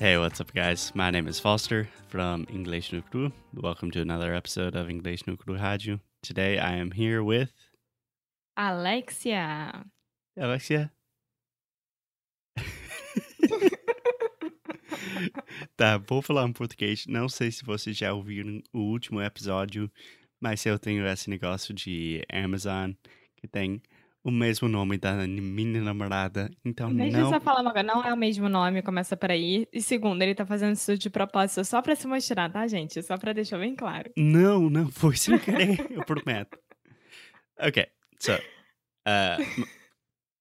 Hey, what's up, guys? My name is Foster from English no Cru. Welcome to another episode of English no Cru Rádio. Today I am here with Alexia. Alexia. tá, vou falar em português. Não sei se vocês já ouviram o último episódio, mas eu tenho esse negócio de Amazon que tem o mesmo nome da minha namorada. Então Deixa não. eu só falar uma coisa, não é o mesmo nome, começa por aí. E segundo, ele tá fazendo isso de propósito só pra se mostrar, tá, gente? Só pra deixar bem claro. Não, não foi sem querer, eu prometo. Okay, so, uh,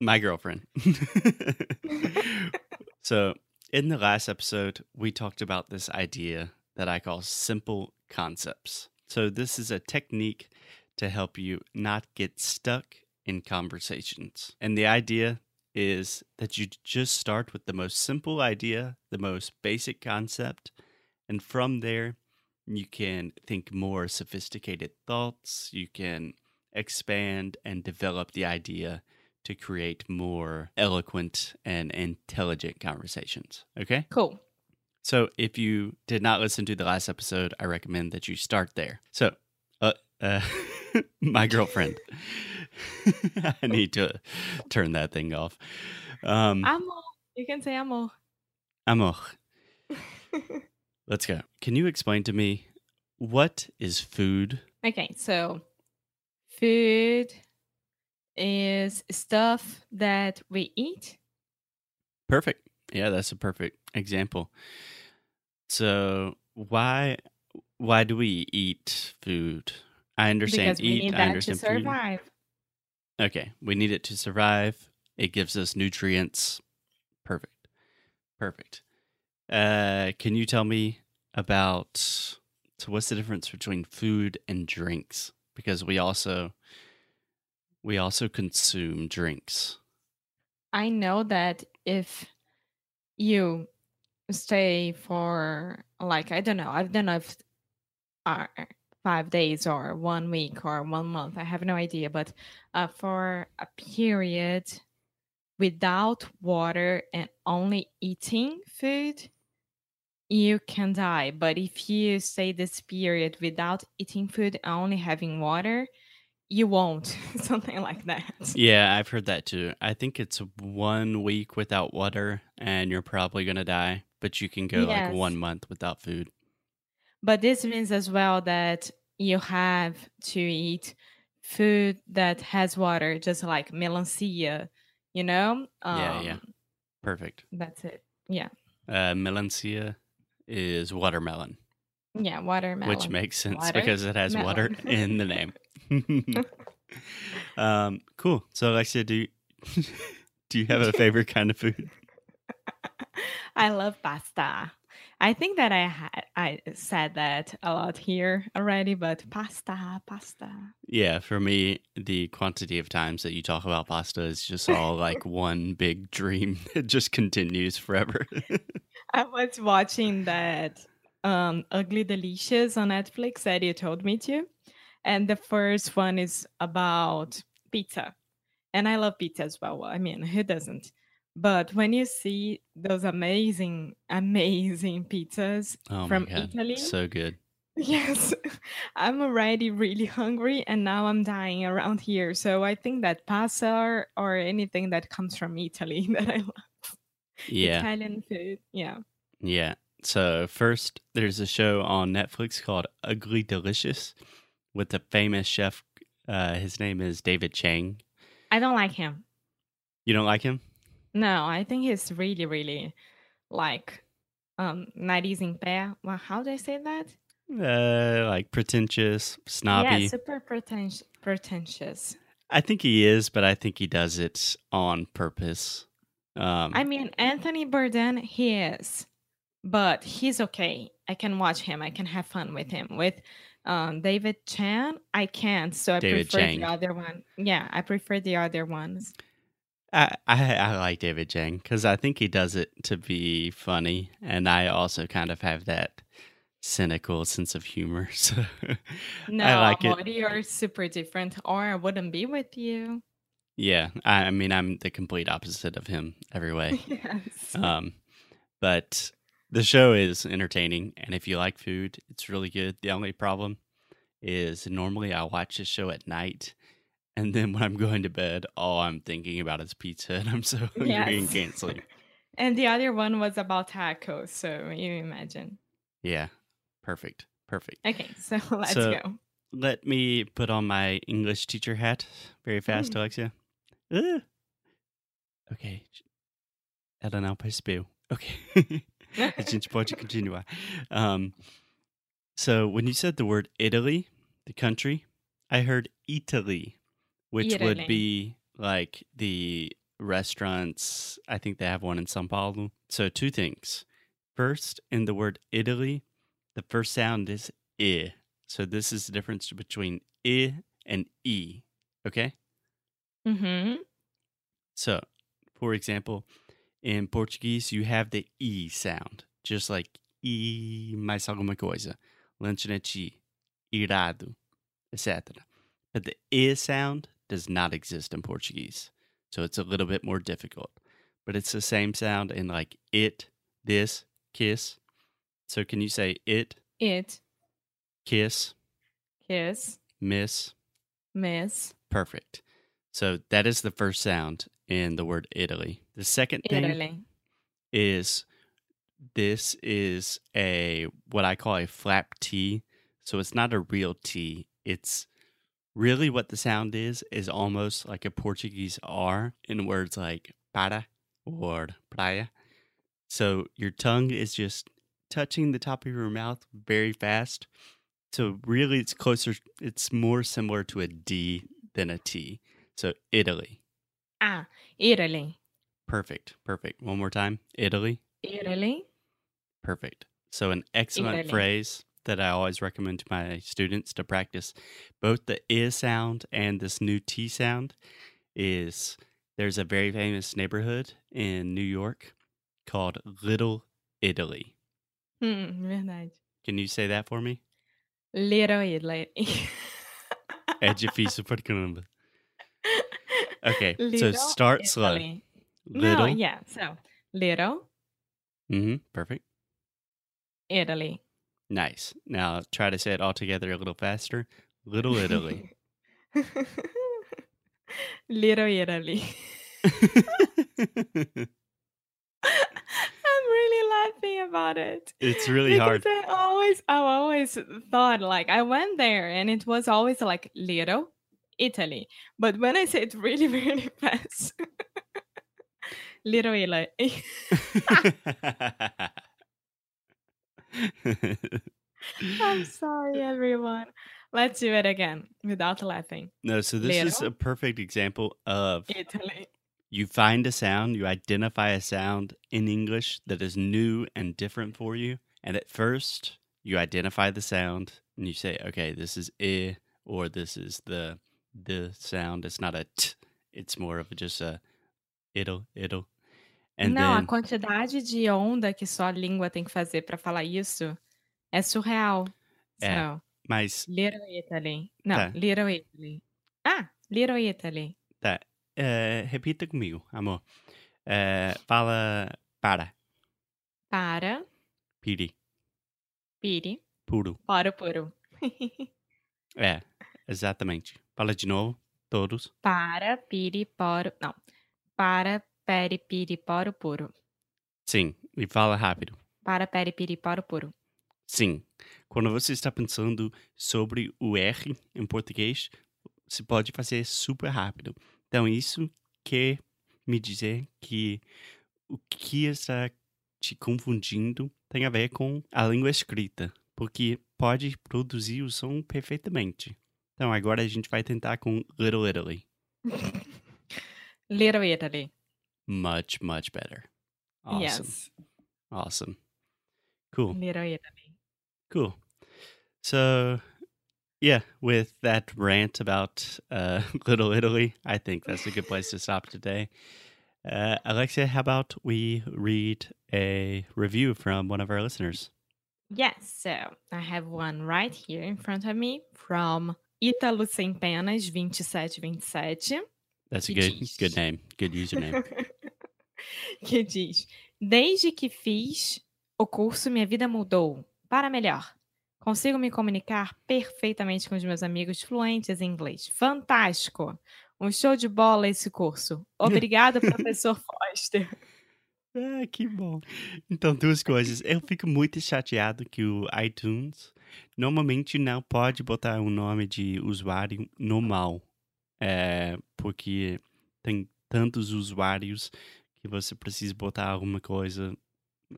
my girlfriend. so, in the last episode, we talked about this idea that I call simple concepts. So, this is a technique to help you not get stuck in conversations. And the idea is that you just start with the most simple idea, the most basic concept, and from there, you can think more sophisticated thoughts. You can expand and develop the idea to create more eloquent and intelligent conversations. Okay? Cool. So if you did not listen to the last episode, I recommend that you start there. So, uh, uh, my girlfriend, I need to turn that thing off. Um, Amor. You can say amor. amor, let's go. Can you explain to me what is food? Okay, so food is stuff that we eat. Perfect. Yeah, that's a perfect example. So why why do we eat food? I understand Because we eat. need I that to understand food. Okay, we need it to survive. It gives us nutrients. Perfect. Perfect. Uh, can you tell me about so what's the difference between food and drinks? Because we also we also consume drinks. I know that if you stay for like I don't know, I don't know if are five days or one week or one month. I have no idea, but uh, for a period without water and only eating food, you can die. But if you stay this period without eating food and only having water, you won't. Something like that. Yeah, I've heard that too. I think it's one week without water and you're probably going to die, but you can go like one month without food. But this means as well that you have to eat food that has water, just like melancia, you know? Yeah, yeah. Um, Perfect. That's it. Yeah. Uh, melancia is watermelon, Yeah, watermelon. which makes sense Water because it has water in the name. um, cool. So, Alexia, do you, do you have a favorite kind of food? I love pasta. I think that I had I said that a lot here already, but pasta, pasta. Yeah, for me, the quantity of times that you talk about pasta is just all like one big dream that just continues forever. I was watching that um Ugly Delicious on Netflix that you told me to. And the first one is about pizza. And I love pizza as well. I mean, who doesn't? But when you see those amazing, amazing pizzas oh from Italy, so good. yes, I'm already really hungry and now I'm dying around here. So I think that pasta or, or anything that comes from Italy that I love. Yeah, Italian food. Yeah. yeah. So first, there's a show on Netflix called Ugly Delicious with the famous chef. Uh, his name is David Chang. I don't like him. You don't like him? No, I think he's really, really like um nariz in pé. Well, how do I say that? Uh, like pretentious, snobby. Yeah, super pretentious. Pretentious. I think he is, but I think he does it on purpose. Um, I mean, Anthony Bourdain, he is, but he's okay. I can watch him. I can have fun with him. With um, David Chan, I can't. So I David prefer Chang. the other one. Yeah, I prefer the other ones. I, I I like David Chang because I think he does it to be funny, and I also kind of have that cynical sense of humor. So No, I like it. You're super different, or I wouldn't be with you. Yeah, I, I mean, I'm the complete opposite of him every way. yes. Um, but the show is entertaining, and if you like food, it's really good. The only problem is normally I watch this show at night, and then when I'm going to bed, all I'm thinking about is pizza, and I'm so hungry and can't sleep. and the other one was about tacos. So you imagine. Yeah, perfect, perfect. Okay, so let's So- go. Let me put on my English teacher hat very fast, Mm. Alexia. Ah. Ok. Ela não percebeu. Ok. A gente pode continuar. Um, so when you said the word Italy, the country, I heard Eataly, which would be like the restaurants. I think they have one in São Paulo. So two things. First, in the word Italy, the first sound is I. So this is the difference between I and E. Okay? Mm hmm. So, for example, in Portuguese, you have the E sound, just like E mais alguma coisa, lanchonete, irado, etc. But the I sound does not exist in Portuguese. So it's a little bit more difficult. But it's the same sound in like it, this, kiss. So can you say it, It, kiss, kiss, miss? miss, Perfect. So that is the first sound in the word Italy. The second thing Italy. is this is a what I call a flap T. So it's not a real T. It's really what the sound is is almost like a Portuguese R in words like para or praia. So your tongue is just touching the top of your mouth very fast. So really it's closer it's more similar to a D than a T. So Italy. Ah, Italy. Perfect. Perfect. One more time. Italy. Italy. Perfect. So, an excellent Italy. phrase that I always recommend to my students to practice both the I sound and this new T sound is there's a very famous neighborhood in New York called Little Italy. Hum, verdade. Can you say that for me? Little Italy. É difícil pra caramba. Okay, so Little start slow. Little. No, yeah. So, little Mm-hmm, Perfect. Italy. Nice. Now try to say it all together a little faster. Little Italy. little Italy. I'm really laughing about it. it's really because hard. I always, I always thought like I went there and it was always like little Italy, but when I say it really, really fast, little Italy. I'm sorry, everyone. Let's do it again without laughing. no, so this is a perfect example of Italy. you find a sound, you identify a sound in English that is new and different for you. And at first, you identify the sound and you say, okay, this is I or this is the the sound. It's not a t, it's more of just a it'll, it'll. And Não, a then, quantidade de onda que só a língua tem que fazer pra falar isso é surreal. É. So, mas Little Italy. Não, Tá. Little Italy. Ah, Little Italy. tá, eh, repita comigo, amor. Eh, fala para, Para, piri, piri, puro. para o puro. É, exatamente. Fala de novo, todos. para, piri, poro. Não. Para, peri, piri, poro, puro. Sim, e fala rápido. Para, peri, piri, poro, puro. Sim. Quando você está pensando sobre o R em português, você pode fazer super rápido. Então, isso quer me dizer que o que está te confundindo tem a ver com a língua escrita, porque pode produzir o som perfeitamente. Então, agora a gente vai tentar com Little Italy. Little Italy. Much, much better. Awesome. Yes. Awesome. Cool. Little Italy. Cool. So, yeah, with that rant about uh, Little Italy, I think that's a good place to stop today. Uh, Alexia, how about we read a review from one of our listeners? Yes, so I have one right here in front of me from Ítalo Sem Penas 2727. That's a good good name, good username. que diz: Desde que fiz o curso, minha vida mudou para melhor. Consigo me comunicar perfeitamente com os meus amigos fluentes em inglês. Fantástico! Um show de bola esse curso. Obrigado, professor Foster. Ah, que bom. Então, duas coisas. Eu fico muito chateado que o iTunes normalmente não pode botar o nome de usuário normal. É, porque tem tantos usuários que você precisa botar alguma coisa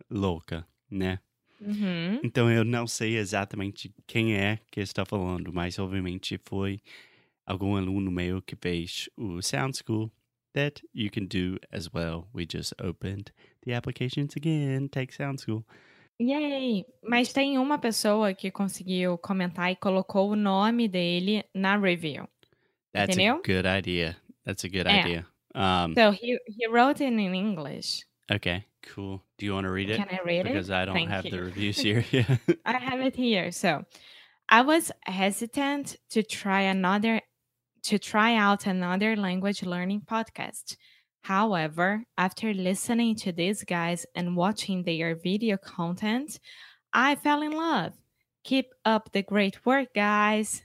louca, né? Uhum. Então eu não sei exatamente quem é que está falando, mas obviamente foi algum aluno meu que fez o Sound School that you can do as well. We just opened the applications again. Take Sound School. Yay! Mas tem uma pessoa que conseguiu comentar e colocou o nome dele na review. That's a Entendeu? good idea. That's a good Yeah. idea. Um, So he, he wrote it in English. okay, cool. Do you want to read it? Can I read it? Because I don't Thank have the you. reviews here. Yeah. I have it here. So I was hesitant to try another to try out another language learning podcast. However, after listening to these guys and watching their video content, I fell in love. Keep up the great work, guys.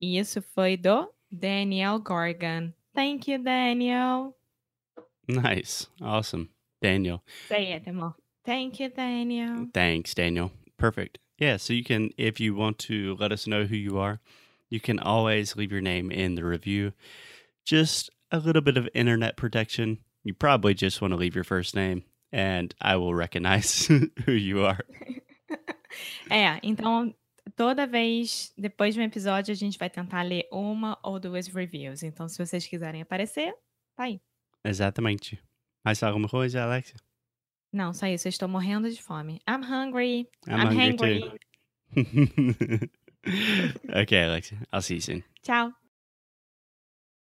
Isso foi do Daniel Gorgon. Thank you, Daniel. nice. Awesome. Daniel. Say it, amor. Thank you, Daniel. Thanks, Daniel. Perfect. Yeah, so you can, if you want to let us know who you are, you can always leave your name in the review. Just a little bit of internet protection. You probably just want to leave your first name, and I will recognize who you are. É, então toda vez depois de um episódio a gente vai tentar ler uma ou duas reviews. Então, se vocês quiserem aparecer, tá aí. Exatamente. Mais alguma coisa, Alexia? Não, só isso. Eu estou morrendo de fome. I'm hungry. I'm I'm hungry okay, Alexia. I'll see you soon. Tchau.